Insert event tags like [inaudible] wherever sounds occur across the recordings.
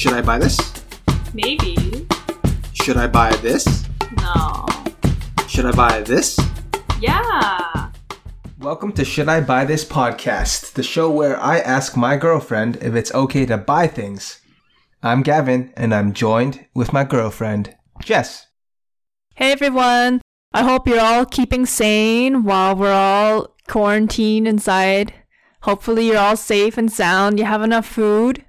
Should I buy this? Maybe. Should I buy this? No. Should I buy this? Yeah. Welcome to Should I Buy This podcast, the show where I ask my girlfriend if it's okay to buy things. I'm Gavin, and I'm joined with my girlfriend, Jess. Hey everyone. I hope you're all keeping sane while we're all quarantined inside. Hopefully you're all safe and sound. You have enough food.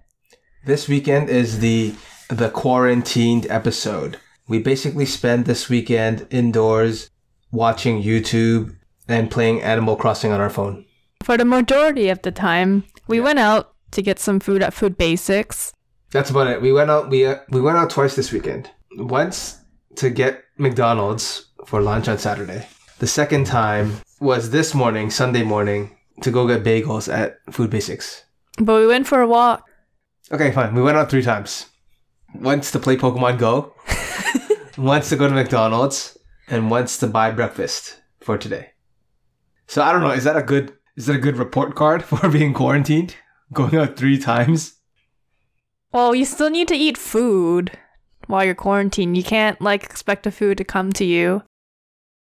This weekend is the the quarantined episode. We basically spend this weekend indoors watching YouTube and playing Animal Crossing on our phone. For the majority of the time, we went out to get some food at Food Basics. That's about it. We went out. We uh, we went out twice this weekend. Once to get McDonald's for lunch on Saturday. The second time was this morning, Sunday morning, to go get bagels at Food Basics. But we went for a walk. Okay, fine. We went out three times. Once to play Pokemon Go, [laughs] once to go to McDonald's, and once to buy breakfast for today. So I don't know. Is that a good? Is that a good report card [laughs] for being quarantined? Going out three times. Well, you still need to eat food while you're quarantined. You can't like expect the food to come to you.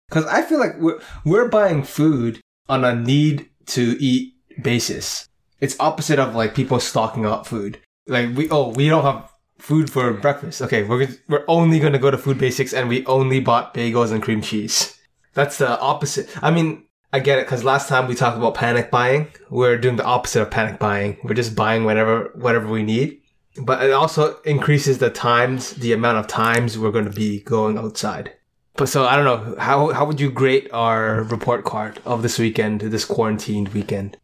Because I feel like we're, we're buying food on a need to eat basis. It's opposite of like people stocking up food. Like we oh we don't have food for breakfast. Okay, we're we're only gonna go to Food Basics and we only bought bagels and cream cheese. That's the opposite. I mean, I get it because last time we talked about panic buying. We're doing the opposite of panic buying. We're just buying whatever whatever we need. But it also increases the times, the amount of times we're going to be going outside. But so I don't know how how would you grade our report card of this weekend, this quarantined weekend?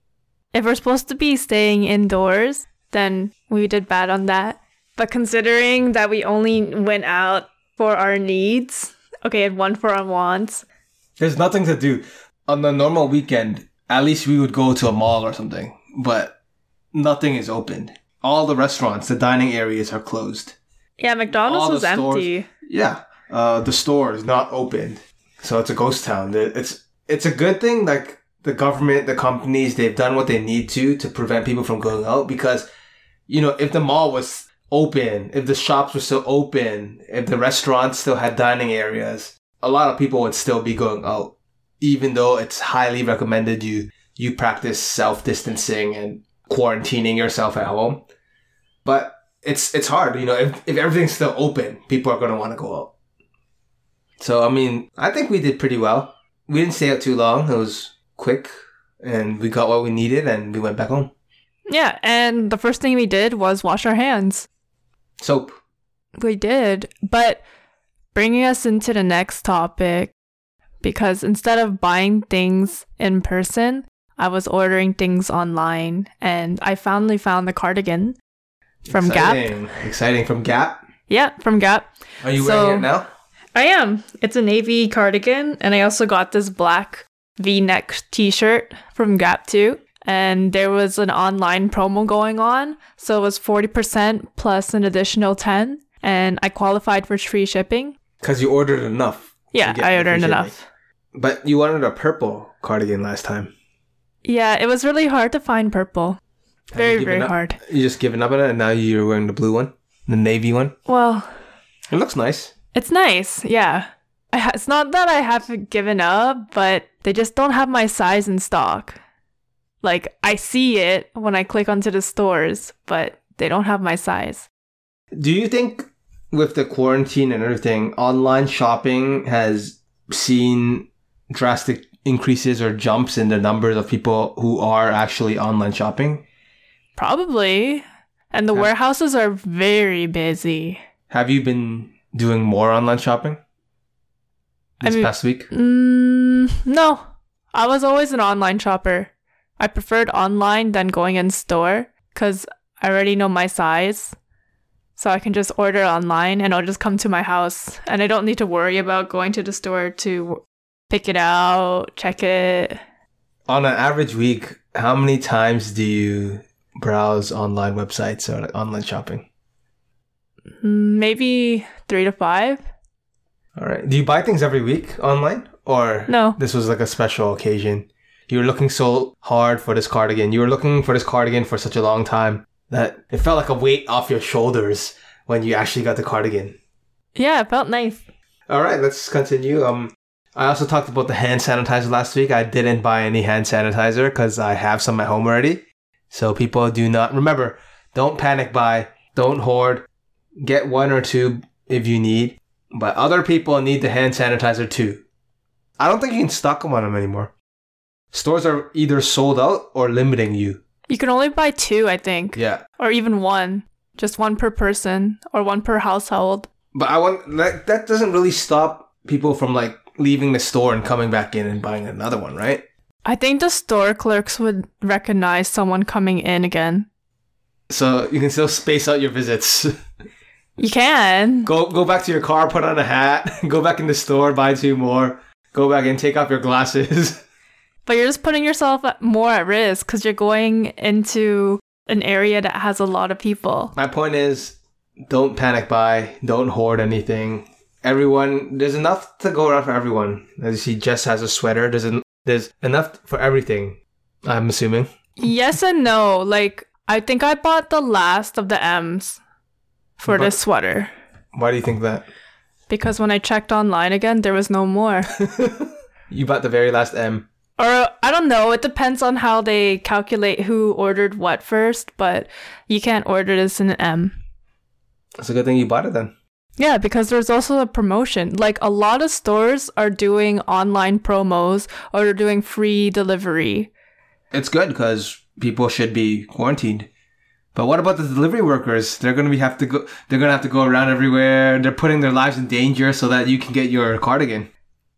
If we're supposed to be staying indoors, then we did bad on that. But considering that we only went out for our needs, okay, and one for our wants, There's nothing to do on the normal weekend. At least we would go to a mall or something, but nothing is open. All the restaurants, the dining areas are closed. yeah, McDonald's All was stores- empty. Yeah, uh, the store is not open, so it's a ghost town. It's it's a good thing. Like the government, the companies, they've done what they need to to prevent people from going out. Because you know, if the mall was open, if the shops were still open, if the restaurants still had dining areas, a lot of people would still be going out. Even though it's highly recommended you you practice self distancing and quarantining yourself at home, but it's it's hard. You know, if if everything's still open, people are gonna want to go out. So I mean, I think we did pretty well. We didn't stay out too long. It was quick, and we got what we needed, and we went back home. Yeah, and the first thing we did was wash our hands. Soap. We did, but bringing us into the next topic, because instead of buying things in person, I was ordering things online, and I finally found the cardigan from Gap. Exciting. Exciting from Gap. Yeah, from Gap. Are you So- wearing it now? I am. It's a navy cardigan, and I also got this black V-neck T-shirt from Gap too. And there was an online promo going on, so it was forty percent plus an additional ten, and I qualified for free shipping. Because you ordered enough. Yeah, I ordered enough. But you wanted a purple cardigan last time. Yeah, it was really hard to find purple. Have Very, very up? hard. You just given up on it, and now you're wearing the blue one, the navy one. Well, It looks nice. it's nice. Yeah. Ha- it's not that I have given up, but they just don't have my size in stock. Like, I see it when I click onto the stores, but they don't have my size. Do you think with the quarantine and everything, online shopping has seen drastic increases or jumps in the numbers of people who are actually online shopping? Probably. And the Yeah. warehouses are very busy. Have you been doing more online shopping I this mean- past week? Mm, no. I was always an online shopper. I preferred online than going in store because I already know my size. So I can just order online and it'll just come to my house. And I don't need to worry about going to the store to pick it out, check it. On an average week, how many times do you browse online websites or online shopping? Maybe three to five. All right. Do you buy things every week online or No. this was like a special occasion? You were looking so hard for this cardigan. You were looking for this cardigan for such a long time that it felt like a weight off your shoulders when you actually got the cardigan. Yeah, it felt nice. All right, let's continue. Um, I also talked about the hand sanitizer last week. I didn't buy any hand sanitizer because I have some at home already. So people do not remember. Don't panic buy. Don't hoard. Get one or two if you need. But other people need the hand sanitizer too. I don't think you can stock them on them anymore. Stores are either sold out or limiting you. You can only buy two, I think, Yeah. or even one. Just one per person or one per household. But I want that that doesn't really stop people from like leaving the store and coming back in and buying another one, right? I think the store clerks would recognize someone coming in again. So you can still space out your visits. [laughs] You can. go go back to your car, put on a hat, [laughs] go back in the store, buy two more, go back and take off your glasses. [laughs] But you're just putting yourself more at risk because you're going into an area that has a lot of people. My point is, don't panic buy, don't hoard anything. Everyone, there's enough to go around for everyone. As you see, Jess has a sweater. There's en- there's enough for everything. I'm assuming. Yes and no. Like, I think I bought the last of the M's for But- this sweater Why do you think that? because when I checked online again, there was no more. [laughs] You bought the very last M. or I don't know. It depends on how they calculate who ordered what first, but you can't order this in an M. It's a good thing you bought it then. Yeah, because there's also a promotion. Like a lot of stores are doing online promos or they're doing free delivery. It's good because people should be quarantined. But what about the delivery workers? They're gonna be have to go. They're gonna have to go around everywhere. They're putting their lives in danger so that you can get your cardigan.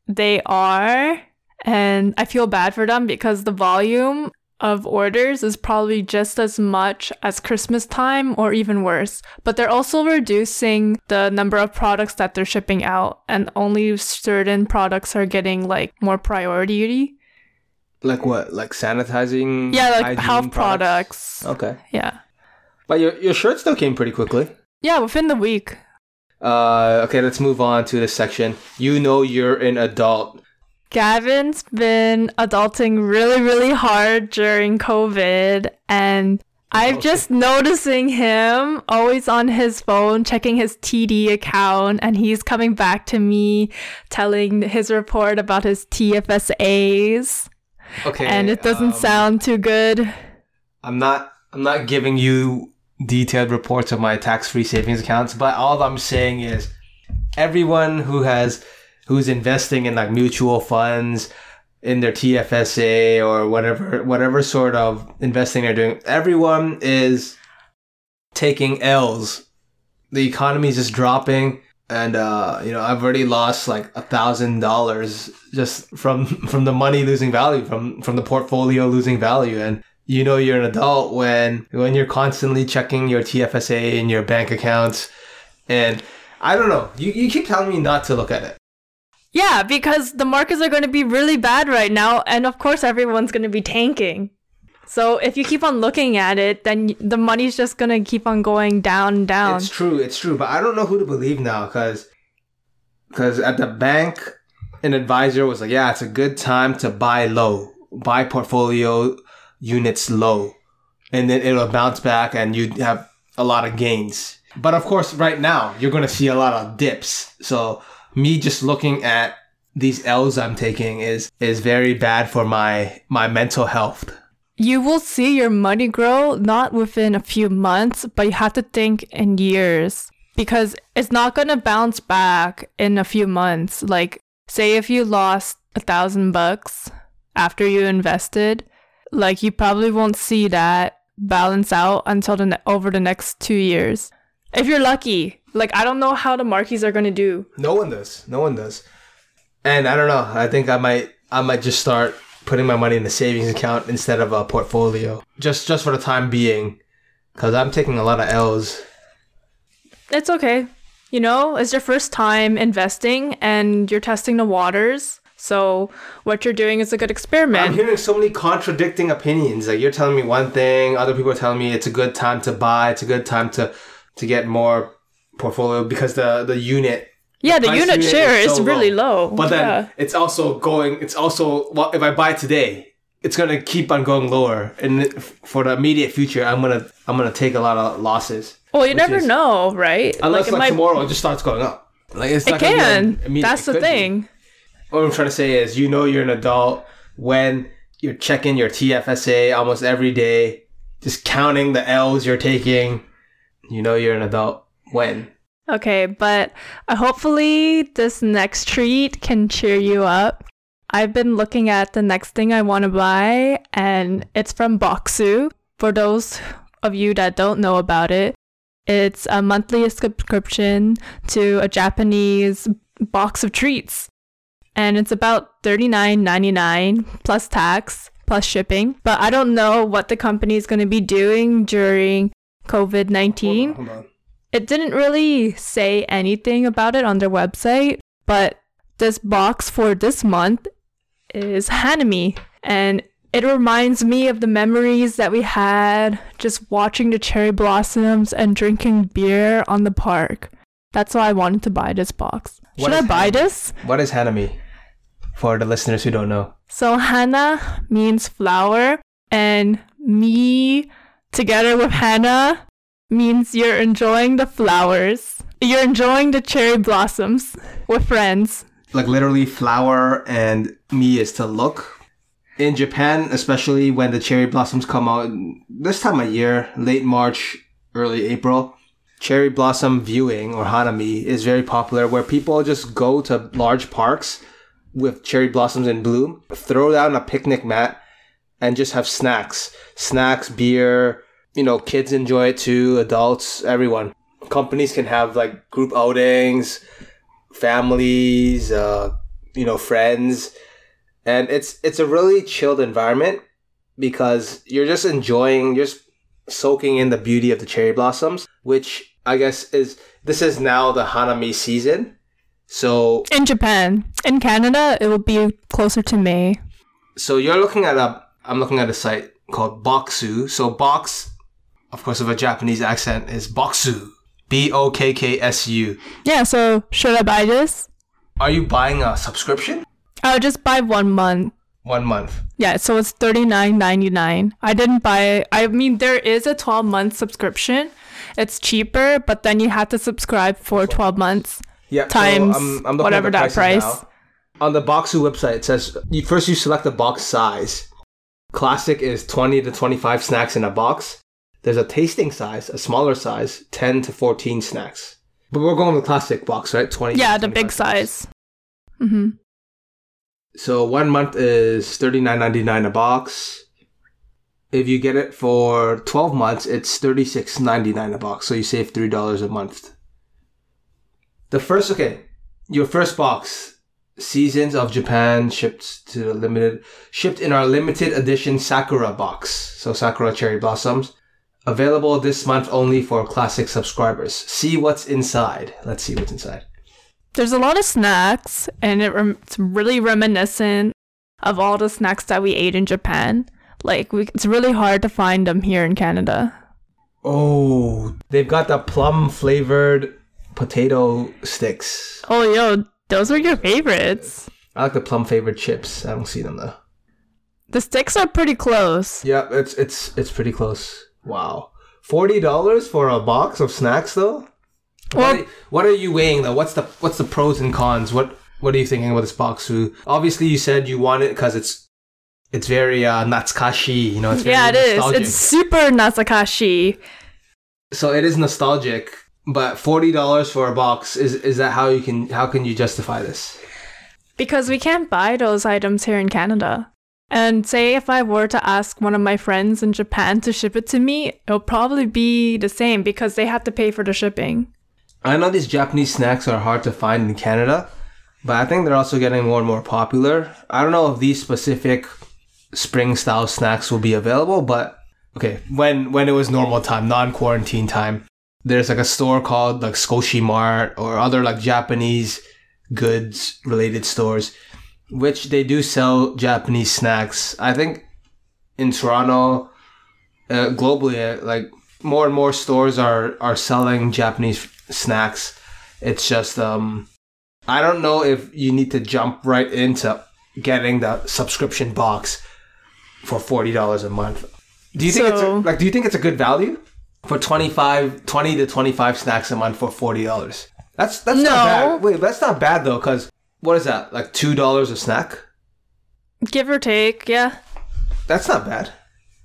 They are, and I feel bad for them because the volume of orders is probably just as much as Christmas time or even worse. But they're also reducing the number of products that they're shipping out, and only certain products are getting like more priority. Like what? Like sanitizing? Yeah, like health products. Okay. Yeah. But your your shirt still came pretty quickly. Yeah, within the week. Uh, okay, let's move on to this section. You know you're an adult. Gavin's been adulting really, really hard during COVID, and I'm Okay. just noticing him always on his phone, checking his TD account, and he's coming back to me telling his report about his TFSAs, Okay. and it doesn't um, sound too good. I'm not. I'm not giving you detailed reports of my tax-free savings accounts, but all I'm saying is, everyone who has who's investing in like mutual funds in their TFSA or whatever whatever sort of investing they're doing, everyone is taking L's. The economy is just dropping. And uh, you know, I've already lost like a thousand dollars just from [laughs] from the money losing value, from from the portfolio losing value. And you know you're an adult when when you're constantly checking your TFSA and your bank accounts. And I don't know. You you keep telling me not to look at it. Yeah, because the markets are going to be really bad right now, and of course, everyone's going to be tanking. So if you keep on looking at it, then the money's just going to keep on going down and down. It's true. It's true. But I don't know who to believe now because because at the bank, an advisor was like, "Yeah, it's a good time to buy low, buy portfolio units low, and then it'll bounce back, and you have a lot of gains." But of course, right now you're going to see a lot of dips. So me just looking at these L's I'm taking is is very bad for my my mental health. you will see your money grow not within a few months, but you have to think in years because it's not going to bounce back in a few months. Like, say if you lost a thousand bucks after you invested, like you probably won't see that balance out until the ne- over the next two years. If you're lucky, like I don't know how the marquees are going to do. No one does. No one does. And I don't know. I think I might I might just start putting my money in the savings account instead of a portfolio. Just just for the time being. Cause I'm taking a lot of L's. It's okay. You know, it's your first time investing and you're testing the waters. So what you're doing is a good experiment. I'm hearing so many contradicting opinions. Like you're telling me one thing, other people are telling me it's a good time to buy, it's a good time to to get more portfolio because the the unit yeah, the price unit unit share is is really low. low. But then yeah. it's also going. It's also well, if I buy today, it's gonna keep on going lower, and for the immediate future, I'm gonna I'm gonna take a lot of losses. Well, you never is- know, right? Unless like, might- tomorrow it just starts going up. Like it's It not gonna be an can. That's the could be. thing. What I'm trying to say is, you know, you're an adult when you're checking your TFSA almost every day, just counting the L's you're taking. You know, you're an adult when. Okay, but uh, hopefully this next treat can cheer you up. I've been looking at the next thing I want to buy, and it's from Bokksu. For those of you that don't know about it, it's a monthly subscription to a Japanese box of treats. And it's about $39.99 plus tax plus shipping. But I don't know what the company is going to be doing during COVID 19 Hold on, hold on. it didn't really say anything about it on their website, but this box for this month is Hanami. And it reminds me of the memories that we had just watching the cherry blossoms and drinking beer on the park. That's why I wanted to buy this box. What Should I buy Hanami? this? What is Hanami? For the listeners who don't know. So Hana means flower, and me together with Hana means you're enjoying the flowers. You're enjoying the cherry blossoms with friends. Like literally, flower and me is to look. In Japan, especially when the cherry blossoms come out this time of year, late March, early April, cherry blossom viewing or hanami is very popular where people just go to large parks with cherry blossoms in bloom, throw down a picnic mat, and just have snacks. Snacks, beer, you know, kids enjoy it too, adults, everyone. Companies can have like group outings, families, uh, you know, friends. And it's it's a really chilled environment because you're just enjoying, you're just soaking in the beauty of the cherry blossoms, which I guess is this is now the Hanami season. So In Japan. In Canada, it will be closer to May. so you're looking at a I'm looking at a site called Bokksu. So box, of course, with a Japanese accent is Bokksu. B O K K S U. Yeah, so should I buy this? Are you buying a subscription? I'll just buy one month. One month. Yeah, so it's thirty nine ninety nine. I didn't buy. I mean, there is a twelve month subscription. It's cheaper, but then you have to subscribe for twelve months. Yeah. Times looking whatever at the that price. now. On the Bokksu website, it says you, first you select the box size. Classic is 20 to 25 snacks in a box. There's a tasting size, a smaller size, 10 to 14 snacks. But we're going with the classic box, right? 20. Yeah, the big size. Mm-hmm. So one month is thirty nine ninety nine a box. If you get it for twelve months, it's thirty six ninety nine a box. So you save three dollars a month. The first okay, your first box, Seasons of Japan shipped to the limited shipped in our limited edition Sakura box. So Sakura cherry blossoms. Available this month only for classic subscribers. See what's inside. Let's see what's inside. There's a lot of snacks, and it rem- it's really reminiscent of all the snacks that we ate in Japan. Like, we, it's really hard to find them here in Canada. Oh, they've got the plum flavored potato sticks. Oh, yo, those are your favorites. I like the plum flavored chips. I don't see them though. The sticks are pretty close. Yeah, it's it's it's pretty close. Wow, forty dollars for a box of snacks though. Well- what, are, what are you weighing though? What's the what's the pros and cons? What what are you thinking about this box? Who obviously you said you want it because it's it's very uh, natsukashi. You know, it's very yeah, it is. nostalgic. It's super natsukashi. so it is nostalgic. But forty dollars for a box is is that how you can how can you justify this? Because we can't buy those items here in Canada. And say if I were to ask one of my friends in Japan to ship it to me, it'll probably be the same because they have to pay for the shipping. I know these Japanese snacks are hard to find in Canada, but I think they're also getting more and more popular. I don't know if these specific spring style snacks will be available, but okay, when when it was normal time, non quarantine time, there's like a store called like Sukoshi Mart or other like Japanese goods related stores, which they do sell Japanese snacks. I think in Toronto, uh, globally, uh, like more and more stores are are selling Japanese snacks. It's just um, I don't know if you need to jump right into getting the subscription box. for forty dollars a month. Do you think it's a, like? Do you think it's a good value for 25, 20 to twenty five snacks a month for forty dollars? That's that's No. not bad. Wait, that's not bad though, because what is that? Like two dollars a snack? Give or take, yeah. That's not bad.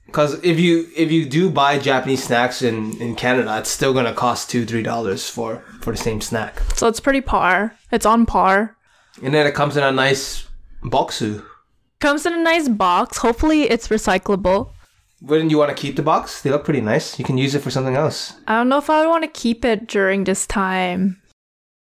Because if you if you do buy Japanese snacks in, in Canada, it's still gonna cost two three dollars for for the same snack. So it's pretty par. It's on par. And then it comes in a nice boxu. Comes in a nice box. Hopefully it's recyclable. Wouldn't you want to keep the box? They look pretty nice. You can use it for something else. I don't know if I would want to keep it during this time.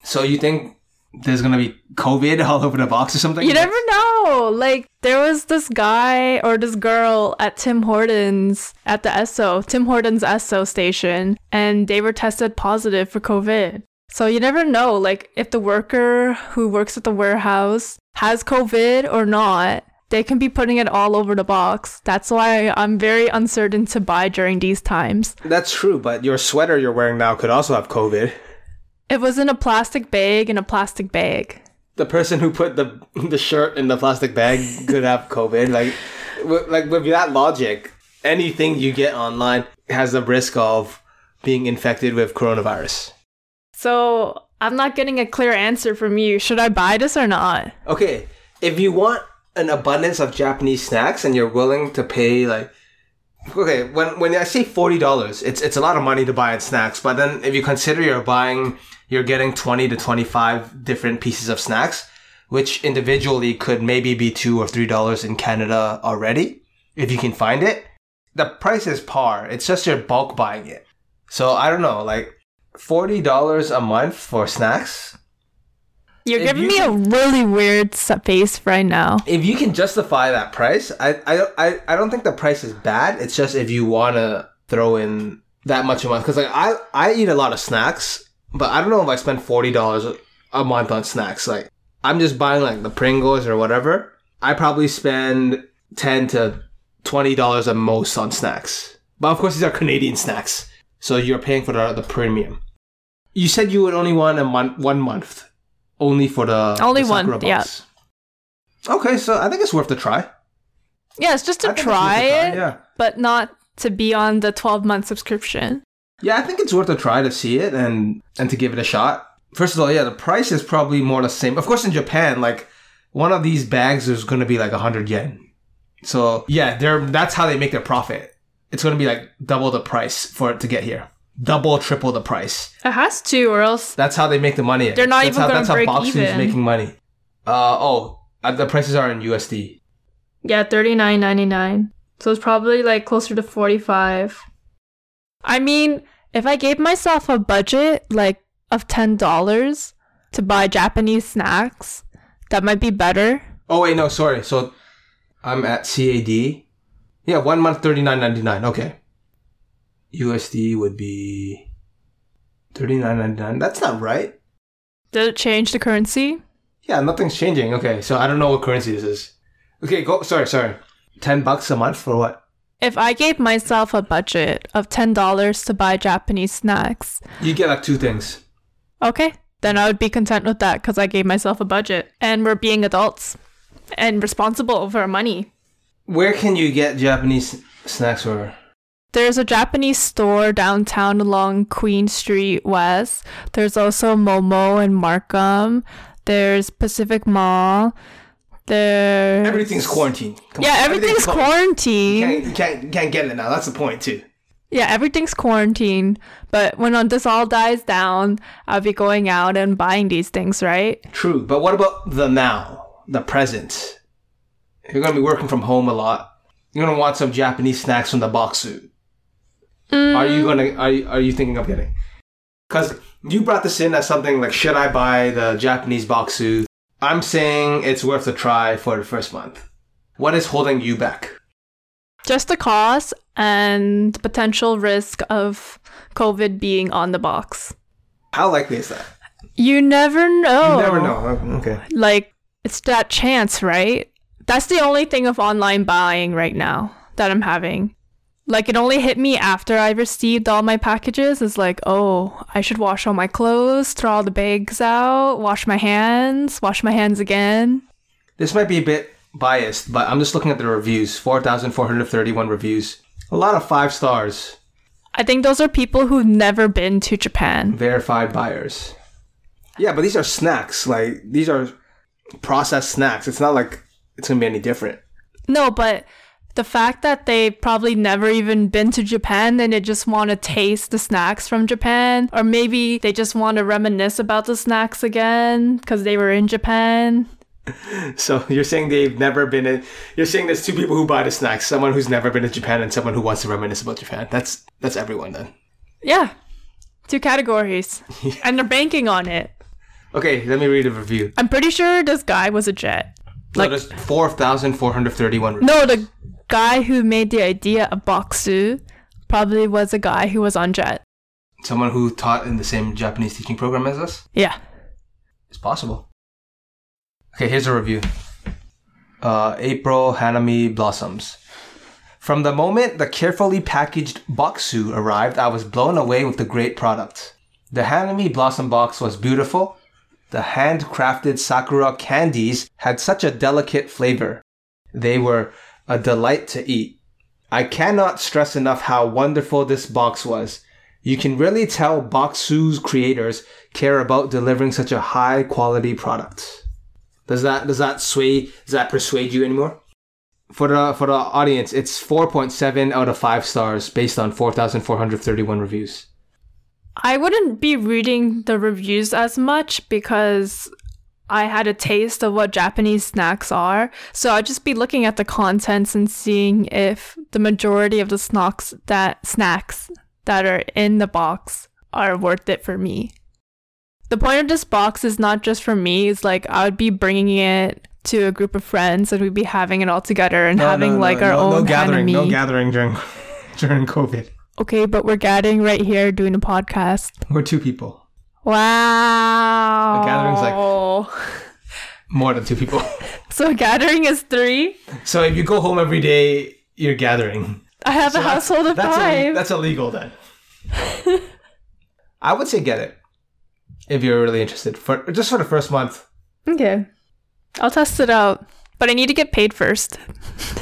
So you think there's gonna be COVID [laughs] all over the box or something? You never know. Like there was this guy or this girl at Tim Hortons at the Esso, Tim Hortons Esso station, and they were tested positive for COVID. So you never know, like if the worker who works at the warehouse has COVID or not. They can be putting it all over the box. That's why I'm very uncertain to buy during these times. That's true, but your sweater you're wearing now could also have COVID. It was in a plastic bag in a plastic bag. The person who put the [laughs] the shirt in the plastic bag could have COVID. Like, with, like with that logic, anything you get online has the risk of being infected with coronavirus. So I'm not getting a clear answer from you. Should I buy this or not? Okay, if you want an abundance of Japanese snacks and you're willing to pay like okay, when when I say forty dollars, it's it's a lot of money to buy in snacks. But then if you consider you're buying, you're getting twenty to twenty five different pieces of snacks, which individually could maybe be two or three dollars in Canada already, if you can find it. The price is par. It's just you're bulk buying it. So I don't know, like forty dollars a month for snacks. You're If giving you me a really weird face right now. if you can justify that price, I I don't I, I don't think the price is bad. It's just if you want to throw in that much a month, because like I I eat a lot of snacks, but I don't know if I spend forty dollars a month on snacks. Like I'm just buying like the Pringles or whatever. I probably spend ten to twenty dollars at most on snacks. But of course, these are Canadian snacks, so you're paying for the the premium. You said you would only want a month, one month, only for the Only the one, yeah. Okay, so I think it's worth a try. Yeah, it's just to think it's worth try try, it, Yeah. but not to be on the 12 month subscription. Yeah, I think it's worth a try to see it and and to give it a shot. First of all, yeah, the price is probably more the same. Of course, in Japan, like one of these bags is going to be like a hundred yen. So yeah, they're that's how they make their profit. It's going to be like double the price for it to get here, double, triple the price. It has to, or else. That's how they make the money. They're not that's even how, That's how break Bokksu's even. making money. Uh oh, uh, the prices are in USD. Yeah, thirty nine ninety nine. So it's probably like closer to 45. I mean, if I gave myself a budget like of $10 to buy Japanese snacks, that might be better. Oh wait, no, sorry. So I'm at CAD. Yeah, one month thirty nine ninety nine. Okay. USD would be thirty nine ninety nine. That's not right. Did it change the currency? Yeah, nothing's changing. Okay, so I don't know what currency this is. Okay, go. Sorry, sorry. Ten bucks a month for what? If I gave myself a budget of $10 to buy Japanese snacks, You get like two things. okay, then I would be content with that because I gave myself a budget and we're being adults and responsible for our money. Where can you get Japanese snacks for? There's a Japanese store downtown along Queen Street West. There's also Momo and Markham. There's Pacific Mall. There's Everything's quarantined. Come Yeah, on, everything's. You quarantined. can't, you can't, you can't get it now. That's the point too. Yeah, everything's quarantined. But when this all dies down, I'll be going out and buying these things, right? True, but what about the now, the present? You're gonna be working from home a lot. You're gonna want some Japanese snacks from the Bokksu. Mm. Are you gonna? Are you, are you thinking of getting? Because you brought this in as something like, should I buy the Japanese Bokksu? I'm saying it's worth a try for the first month. What is holding you back? Just the cost and potential risk of COVID being on the box. How likely is that? You never know. You never know. Oh, okay. like it's that chance, right? That's the only thing of online buying right now that I'm having. Like it only hit me after I received all my packages. It's like, oh, I should wash all my clothes, throw all the bags out, wash my hands, wash my hands again. This might be a bit biased, but I'm just looking at the reviews. 4,431 reviews. A lot of five stars. I think those are people who've never been to Japan. Verified buyers. Yeah, but these are snacks. Like, these are processed snacks. It's not like it's going to be any different. No, but the fact that they've probably never even been to Japan and they just want to taste the snacks from Japan, or maybe they just want to reminisce about the snacks again because they were in Japan. [laughs] So you're saying they've never been in. You're saying there's two people who buy the snacks: someone who's never been to Japan and someone who wants to reminisce about Japan. That's that's everyone then. Yeah, two categories, [laughs] and they're banking on it. Okay, let me read a review. I'm pretty sure this guy was a JET. Like there's four thousand four hundred thirty-one. No, the guy who made the idea of Bokksu probably was a guy who was on JET. Someone who taught in the same Japanese teaching program as us. Yeah, it's possible. Okay, here's a review. Uh, April Hanami Blossoms. From the moment the carefully packaged Bokksu arrived, I was blown away with the great product. The Hanami Blossom box was beautiful. The handcrafted Sakura candies had such a delicate flavor. They were a delight to eat. I cannot stress enough how wonderful this box was. You can really tell Bokksu's creators care about delivering such a high quality product. Does that does that sway does that persuade you anymore? For the for the audience, it's four point seven out of five stars based on four thousand four hundred thirty one reviews. I wouldn't be reading the reviews as much because I had a taste of what Japanese snacks are. So I'd just be looking at the contents and seeing if the majority of the snacks that snacks that are in the box are worth it for me the point of this box is not just for me. It's like I would be bringing it to a group of friends and we'd be having it all together and no, having no, like no, our own no gathering, no gathering during [laughs] during COVID. Okay, but we're gathering right here doing a podcast. We're two people. Wow. A gathering's like [laughs] more than two people. So a gathering is three. So if you go home every day, you're gathering. I have so a household of that's five. That's illegal then. [laughs] I would say get it if you're really interested for just for the first month. Okay, I'll test it out, but I need to get paid first.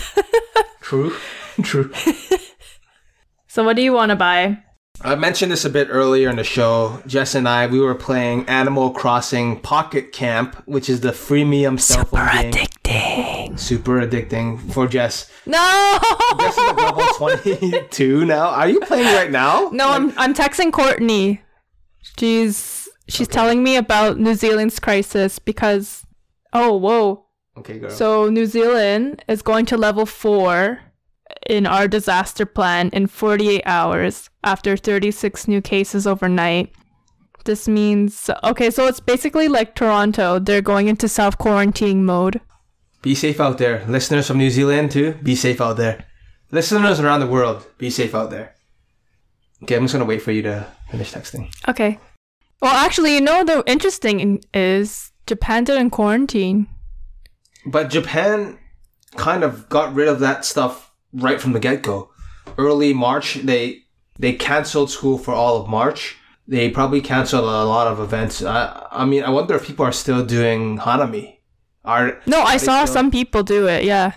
[laughs] true, true. so, what do you want to buy? I mentioned this a bit earlier in the show. Jess and I, we were playing Animal Crossing Pocket Camp, which is the freemium cell phone game. Super addicting. Super addicting for Jess. No. Jess is level twenty-two now. Are you playing right now? No, like, I'm. I'm texting Courtney. She's She's okay. telling me about New Zealand's crisis because, oh, whoa. Okay, girl. So New Zealand is going to level four in our disaster plan in 48 hours after 36 new cases overnight. This means, okay, so it's basically like Toronto. They're going into self quarantine mode. Be safe out there. Listeners from New Zealand, too, be safe out there. Listeners around the world, be safe out there. Okay, I'm just going to wait for you to finish texting. Okay. Well, actually, you know, the interesting is Japan didn't quarantine. But Japan kind of got rid of that stuff right from the get go. Early March, they they canceled school for all of March. They probably canceled a lot of events. I I mean, I wonder if people are still doing hanami. Are no, I saw still... some people do it. Yeah,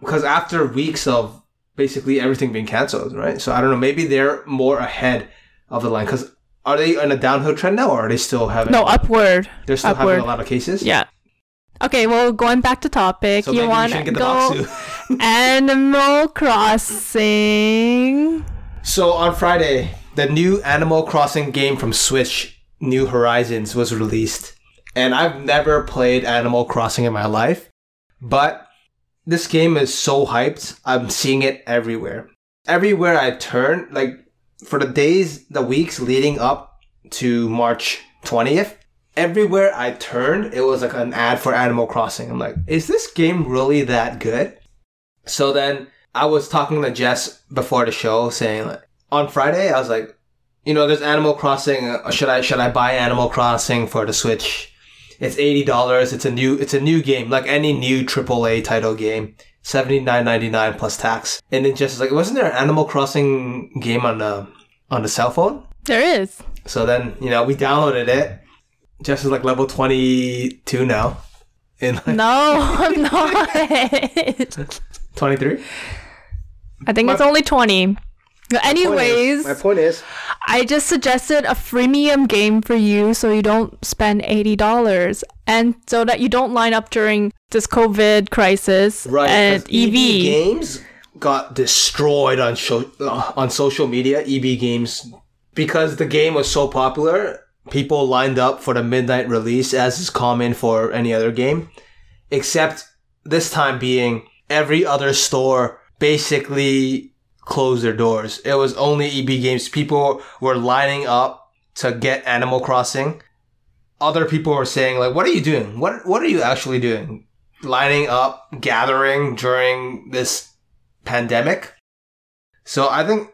because after weeks of basically everything being canceled, right? So I don't know. Maybe they're more ahead of the line because are they on a downhill trend now, or are they still having? No, upward. They're still upward. having a lot of cases. Yeah. Okay, well, going back to topic, so you want to go [laughs] Animal Crossing. So on Friday, the new Animal Crossing game from Switch, New Horizons, was released, and I've never played Animal Crossing in my life, but this game is so hyped. I'm seeing it everywhere. Everywhere I turn, like for the days, the weeks leading up to March 20th, everywhere I turned, it was like an ad for Animal Crossing. I'm like, is this game really that good? So then I was talking to Jess before the show saying like, on Friday, I was like, you know, there's Animal Crossing. Uh, should I, should I buy Animal Crossing for the Switch? It's $80. It's a new, it's a new game, like any new AAA title game. Seventy nine ninety nine plus tax. And then Jess was like, wasn't there an Animal Crossing game on the on the cell phone? There is. So then you know we downloaded it. Jess is like level twenty two now. In like No, I'm [laughs] not. 23? I think it's only 20. But Anyways, my point is, I just suggested a freemium game for you so you don't spend $80 and so that you don't line up during this COVID crisis right? and 'cause EB. games got destroyed on show, uh, on social media. EB games because the game was so popular, people lined up for the midnight release, as is common for any other game, except this time being every other store basically closed their doors. It was only EB games. People were lining up to get Animal Crossing. Other people were saying like, "What are you doing? What What are you actually doing? Lining up, gathering during this pandemic?" So I think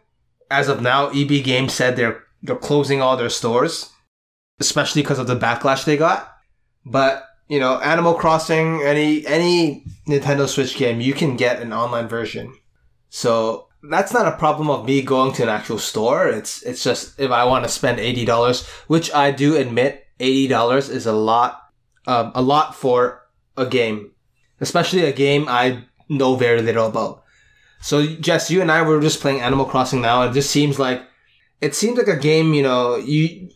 as of now, EB Games said they're they're closing all their stores, especially because of the backlash they got. But you know, Animal Crossing, any any Nintendo Switch game, you can get an online version. So that's not a problem of me going to an actual store. It's it's just if I want to spend eighty dollars, which I do admit eighty dollars is a lot, um, a lot for a game, especially a game I know very little about. So Jess, you and I were just playing Animal Crossing now. And it just seems like it seems like a game. You know, you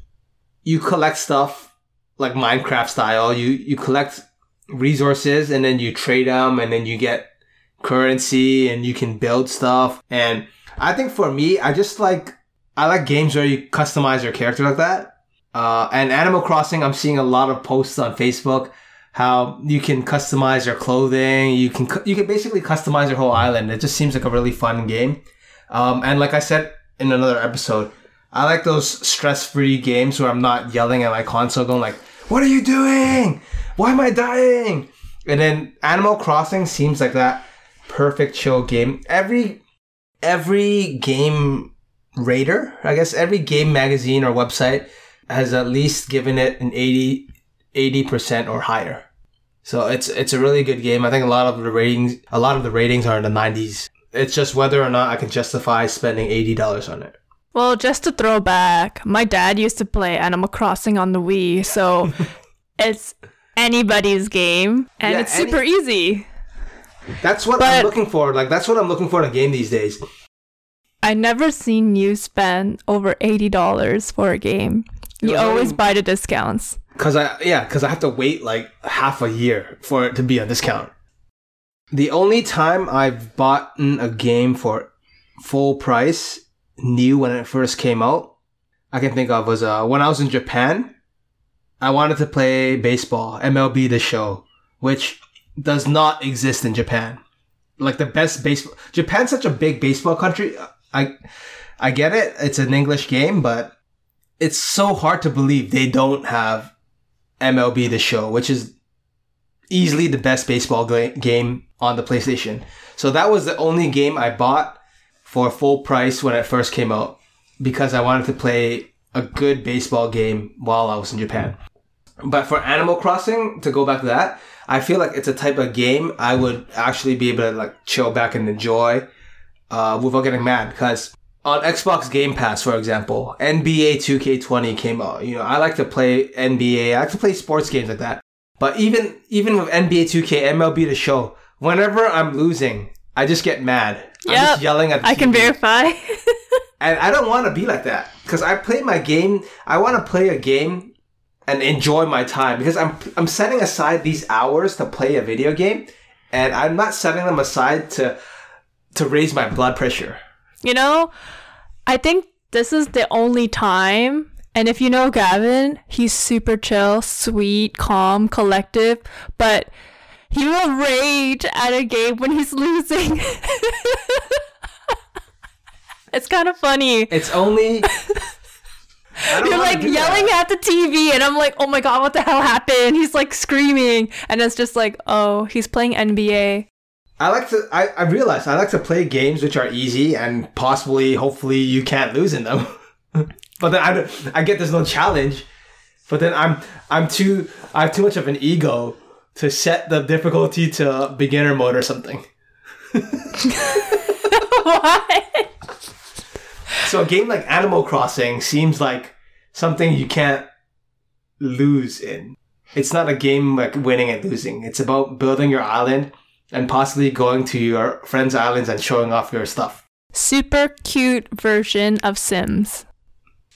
you collect stuff like Minecraft style. You you collect resources and then you trade them and then you get currency and you can build stuff. And I think for me, I just like I like games where you customize your character like that. Uh, and Animal Crossing, I'm seeing a lot of posts on Facebook how you can customize your clothing. You can you can basically customize your whole island. It just seems like a really fun game. Um, and like I said in another episode, I like those stress-free games where I'm not yelling at my console, going like, "What are you doing? Why am I dying?" And then Animal Crossing seems like that perfect chill game. Every every game rater, I guess every game magazine or website has at least given it an 80 percent or higher. So it's it's a really good game. I think a lot of the ratings a lot of the ratings are in the 90s. It's just whether or not I can justify spending $80 on it. Well, just to throw back, my dad used to play Animal Crossing on the Wii, so [laughs] it's anybody's game and Yeah, it's any- super easy. That's what But- I'm looking for. Like that's what I'm looking for in a game these days. I never seen you spend over $80 for a game. You was always buy the discounts. Cause I yeah, cause I have to wait like half a year for it to be on discount. The only time I've bought a game for full price, new when it first came out, I can think of was uh, when I was in Japan. I wanted to play baseball, MLB The Show, which does not exist in Japan. Like the best baseball, Japan's such a big baseball country. I, I get it. It's an English game, but it's so hard to believe they don't have MLB The Show, which is easily the best baseball game on the PlayStation. So that was the only game I bought for full price when it first came out because I wanted to play a good baseball game while I was in Japan. But for Animal Crossing, to go back to that, I feel like it's a type of game I would actually be able to like chill back and enjoy uh, without getting mad because on Xbox Game Pass, for example, NBA 2K20 came out. You know, I like to play NBA. I like to play sports games like that. But even even with NBA 2K, MLB The Show, whenever I'm losing, I just get mad. I'm just yelling at the I can verify. [laughs] And I don't want to be like that because I play my game. I want to play a game and enjoy my time because I'm I'm setting aside these hours to play a video game, and I'm not setting them aside to to raise my blood pressure. you know, I think this is the only time. And if you know Gavin, he's super chill, sweet, calm, collective, but he will rage at a game when he's losing. it's kind of funny. It's only. You're like yelling that. at the TV, and I'm like, oh my god, what the hell happened? He's like screaming, and it's just like, oh, he's playing NBA. I like to. I, I realize I like to play games which are easy and possibly, hopefully, you can't lose in them. [laughs] but then I, I get there's no challenge. But then I'm I'm too I have too much of an ego to set the difficulty to beginner mode or something. [laughs] what? So a game like Animal Crossing seems like something you can't lose in. It's not a game like winning and losing. It's about building your island and possibly going to your friends' islands and showing off your stuff. Super cute version of Sims.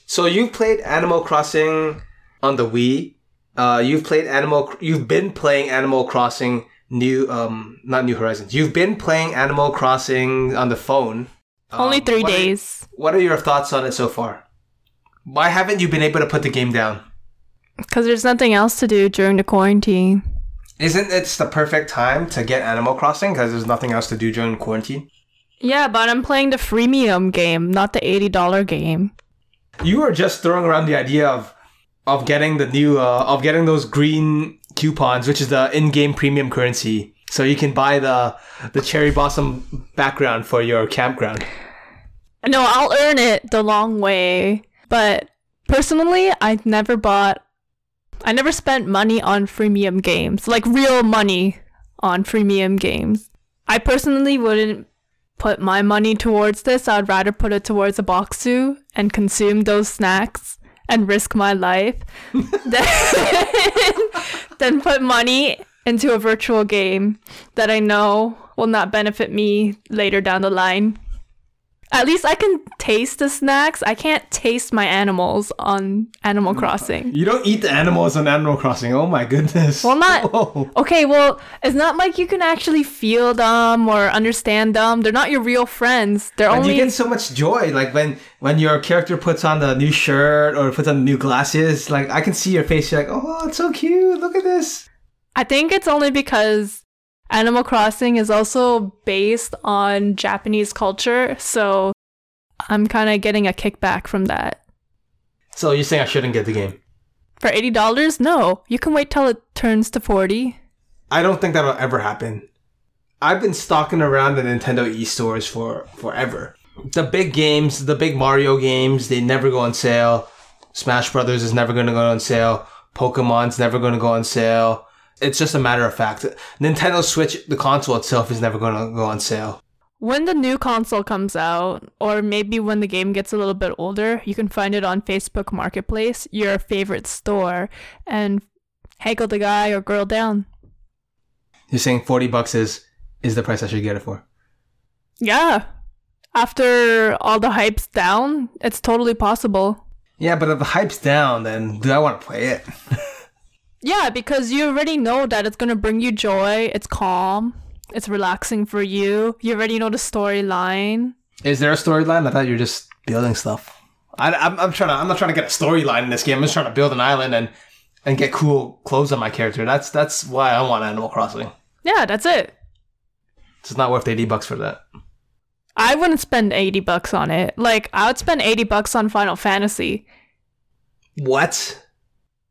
So you've played Animal Crossing on the Wii. Uh, you've played Animal. You've been playing Animal Crossing New. Um, not New Horizons. You've been playing Animal Crossing on the phone. Only Um, three what are- days. what are your thoughts on it so far? Why haven't you been able to put the game down? Because there's nothing else to do during the quarantine. Isn't it the perfect time to get Animal Crossing because there's nothing else to do during quarantine? Yeah, but I'm playing the freemium game, not the $80 game. You are just throwing around the idea of of getting the new uh, of getting those green coupons, which is the in-game premium currency, so you can buy the the cherry blossom background for your campground. No, I'll earn it the long way. But personally, I've never bought, I never spent money on freemium games, like real money on freemium games. I personally wouldn't put my money towards this. I'd rather put it towards a Bokksu and consume those snacks and risk my life [laughs] than, [laughs] than put money into a virtual game that I know will not benefit me later down the line. At least I can taste the snacks. I can't taste my animals on Animal mm. Crossing. You don't eat the animals on Animal Crossing. Oh my goodness. Well, not- [laughs] Whoa. Okay, well, it's not like you can actually feel them or understand them. They're not your real friends. They're And only you get so much joy, like when when your character puts on the new shirt or puts on the new glasses. Like I can see your face. You're like, oh, it's so cute. Look at this. I think it's only because Animal Crossing is also based on Japanese culture, so I'm kind of getting a kickback from that. So you're saying I shouldn't get the game? For $80? No. You can wait till it turns to 40. I don't think that'll ever happen. I've been stalking around the Nintendo e-stores for forever. The big games, the big Mario games, they never go on sale. Smash Brothers is never going to go on sale. Pokemon's never going to go on sale. It's just a matter of fact. Nintendo Switch, the console itself, is never going to go on sale. When the new console comes out, or maybe when the game gets a little bit older, you can find it on Facebook Marketplace, your favorite store, and haggle the guy or girl down. You're saying 40 bucks is is the price I should get it for. Yeah. After all the hype's down, it's totally possible. Yeah, but if the hype's down, then do I want to play it? [laughs] Yeah, because you already know that it's gonna bring you joy, it's calm, it's relaxing for you, you already know the storyline. Is there a storyline? I thought you were just building stuff. I, I'm, I'm trying to. I'm not trying to get a storyline in this game. I'm just trying to build an island and and get cool clothes on my character. That's that's why I want Animal Crossing. Yeah, that's it. It's not worth eighty bucks for that. I wouldn't spend 80 bucks on it. Like, I would spend 80 bucks on Final Fantasy. What?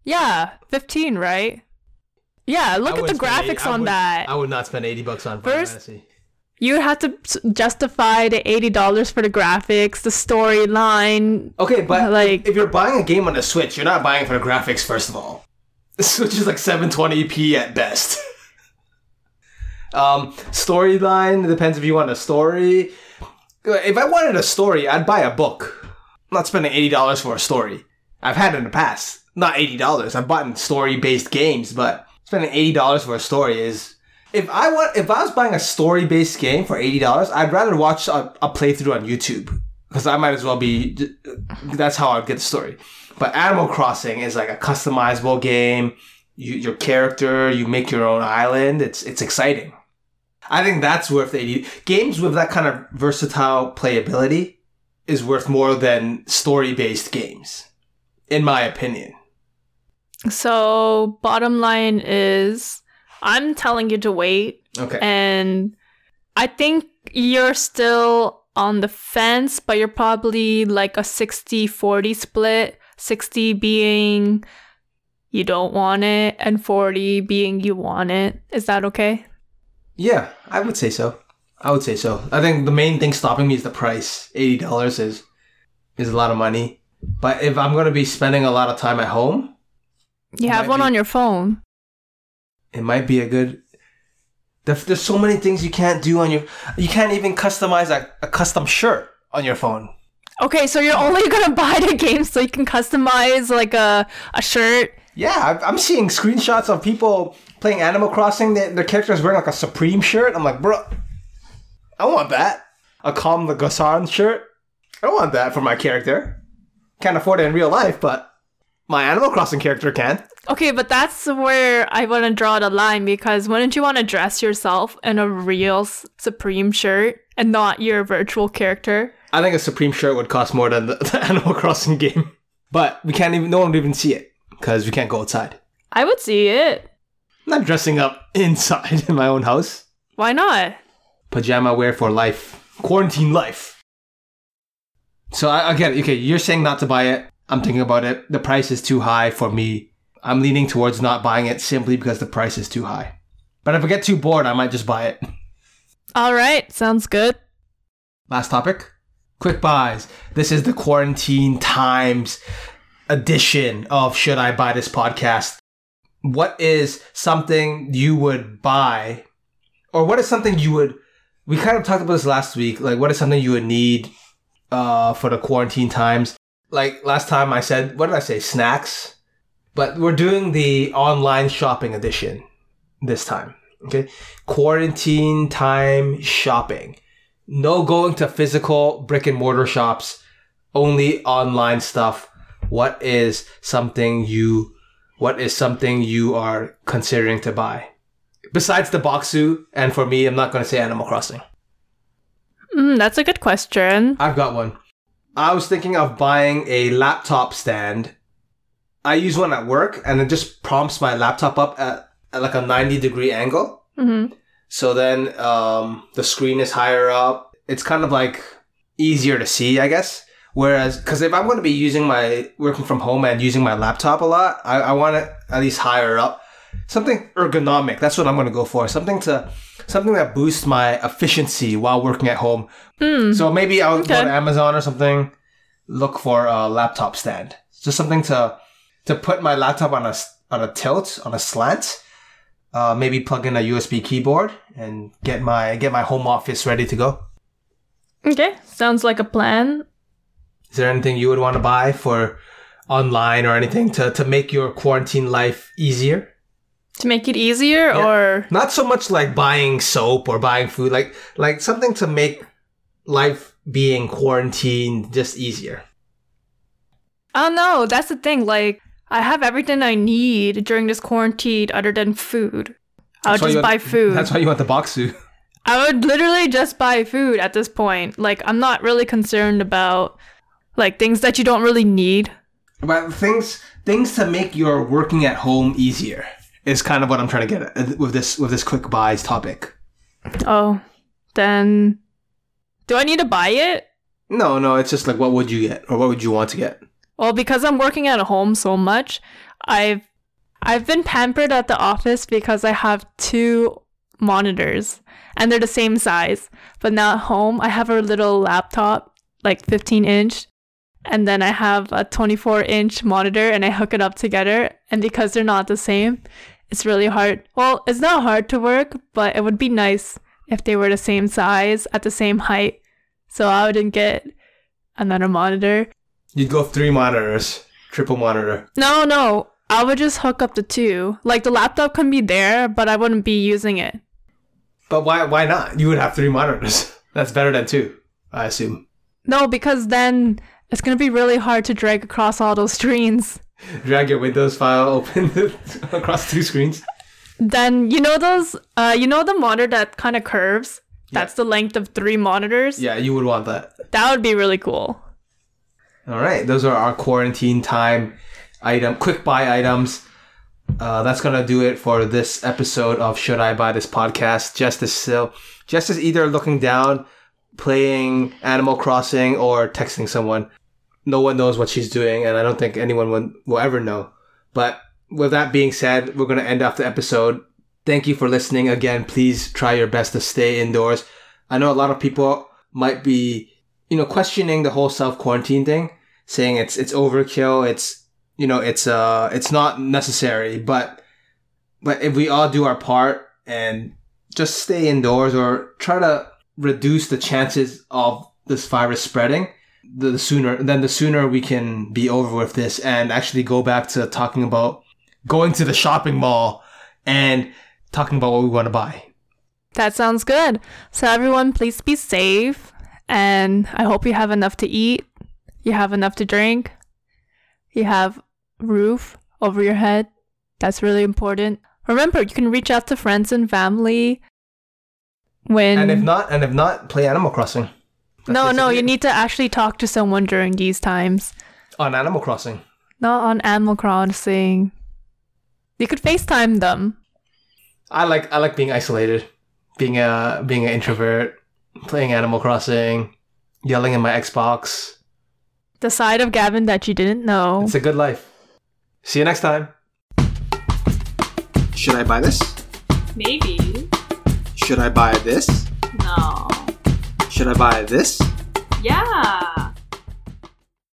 Yeah, 15, right? Yeah, look I at the 80 graphics I on would- that. I would not spend eighty bucks on Final First- Fantasy. you would have to justify the $80 for the graphics, the storyline. Okay, but Like- if you're buying a game on the Switch, you're not buying for the graphics. First of all, the Switch is like 720p at best. [laughs] um, storyline depends if you want a story. If I wanted a story, I'd buy a book. I'm not spending eighty dollars for a story. I've had it in the past. Not eighty dollars. I've bought story-based games, but spending eighty dollars for a story is. If I want, if I was buying a story-based game for eighty dollars, I'd rather watch a, a playthrough on YouTube because I might as well be. That's how I'd get the story. But Animal Crossing is like a customizable game. You, your character, you make your own island. It's it's exciting. I think that's worth eighty. Games with that kind of versatile playability is worth more than story-based games, in my opinion. So, bottom line is, I'm telling you to wait. Okay. And I think you're still on the fence, but you're probably like a 60 40 split. 60 being you don't want it, and 40 being you want it. Is that okay? Yeah, I would say so. I would say so. I think the main thing stopping me is the price. Eighty dollars is is a lot of money. But if I'm gonna be spending a lot of time at home, You have one be- on your phone. it might be a good. There's, there's so many things you can't do on your. You can't even customize a, a custom shirt on your phone. Okay, so you're only gonna [laughs] buy the game so you can customize like a, a shirt Yeah, I'm seeing screenshots of people playing Animal Crossing. Their, their characters wearing like a Supreme shirt. I'm like, bro, I want that. A Comme des Garçons shirt. I don't want that for my character. Can't afford it in real life, but my Animal Crossing character can. Okay, but that's where I want to draw the line because wouldn't you want to dress yourself in a real Supreme shirt and not your virtual character? I think a Supreme shirt would cost more than the, [laughs] the Animal Crossing game. But we can't even, no one would even see it because we can't go outside. I would see it. I'm not dressing up [laughs] inside in my own house. Why not? Pajama wear for life. Quarantine life. So I, I get it. Okay, you're saying not to buy it. I'm thinking about it. The price is too high for me. I'm leaning towards not buying it simply because the price is too high. But if I get too bored, I might just buy it. [laughs] All right, sounds good. Last topic quick buys. This is the quarantine times edition of Should I Buy This podcast. What is something you would buy, or what is something you would? We kind of talked about this last week. Like, what is something you would need uh, for the quarantine times? Like last time, I said, what did I say? Snacks. But we're doing the online shopping edition this time. Okay, quarantine time shopping no going to physical brick and mortar shops, only online stuff. What is something you what is something you are considering to buy? Besides the Bokksu, and for me, I'm not going to say Animal Crossing. Mm, that's a good question. I've got one. I was thinking of buying a laptop stand. I use one at work, and it just prompts my laptop up at, at like a 90 degree angle. hmm So then um, the screen is higher up. It's kind of like easier to see, I guess. Whereas, because if I'm going to be using my working from home and using my laptop a lot, I, I want it at least higher up. Something ergonomic. That's what I'm going to go for. Something to something that boosts my efficiency while working at home. Mm. So maybe I'll go Okay. to Amazon or something, look for a laptop stand. Just something to to put my laptop on a on a tilt on a slant. Uh, maybe plug in a USB keyboard and get my get my home office ready to go. Okay, sounds like a plan. Is there anything you would want to buy for online or anything to, to make your quarantine life easier? To make it easier, Yeah. or Not so much like buying soap or buying food, like like something to make life being quarantined just easier. oh no, that's the thing. Like, I have everything I need during this quarantine, other than food. I would That's just buy want- food. That's why you want the box Bokksu. [laughs] I would literally just buy food at this point. Like, I'm not really concerned about like things that you don't really need. But things things to make your working at home easier is kind of what I'm trying to get at with this with this quick buys topic. Oh, then do I need to buy it? No, no, it's just like what would you get or what would you want to get? Well, because I'm working at home so much, I've I've been pampered at the office because I have two monitors and they're the same size. But now at home, I have a little laptop, like 15 inch, and then I have a 24 inch monitor and I hook it up together. And because they're not the same, it's really hard. Well, it's not hard to work, but it would be nice if they were the same size at the same height. So I wouldn't get another monitor. You'd go three monitors, triple monitor. No, no. I would just hook up the two. Like the laptop can be there, but I wouldn't be using it. But why why not? You would have three monitors. [laughs] That's better than two, I assume. No, because then it's gonna be really hard to drag across all those screens. [laughs] Drag your Windows file open [laughs] across two screens. Then you know those uh you know the monitor that kind of curves? That's the length of three monitors? Yeah, you would want that. That would be really cool. All right, those are our quarantine time item, quick buy items. Uh, that's gonna do it for this episode of Should I Buy This podcast. Jess is still, is either looking down, playing Animal Crossing, or texting someone. No one knows what she's doing, and I don't think anyone will, will ever know. But with that being said, we're gonna end off the episode. Thank you for listening again. Please try your best to stay indoors. I know a lot of people might be, you know, questioning the whole self quarantine thing saying it's it's overkill it's you know it's uh it's not necessary but but if we all do our part and just stay indoors or try to reduce the chances of this virus spreading the, the sooner then the sooner we can be over with this and actually go back to talking about going to the shopping mall and talking about what we want to buy. That sounds good. So, everyone, please be safe. And I hope you have enough to eat, you have enough to drink, you have roof over your head. That's really important. Remember, you can reach out to friends and family when And if not, and if not, play Animal Crossing. That's No, no, you need to actually talk to someone during these times. on Animal Crossing. Not on Animal Crossing. You could FaceTime them. I like I like being isolated, being a being an introvert, playing Animal Crossing, yelling in my Xbox. The side of Gavin that you didn't know. It's a good life. See you next time. Should I buy this? Maybe. Should I buy this? No. Should I buy this? Yeah.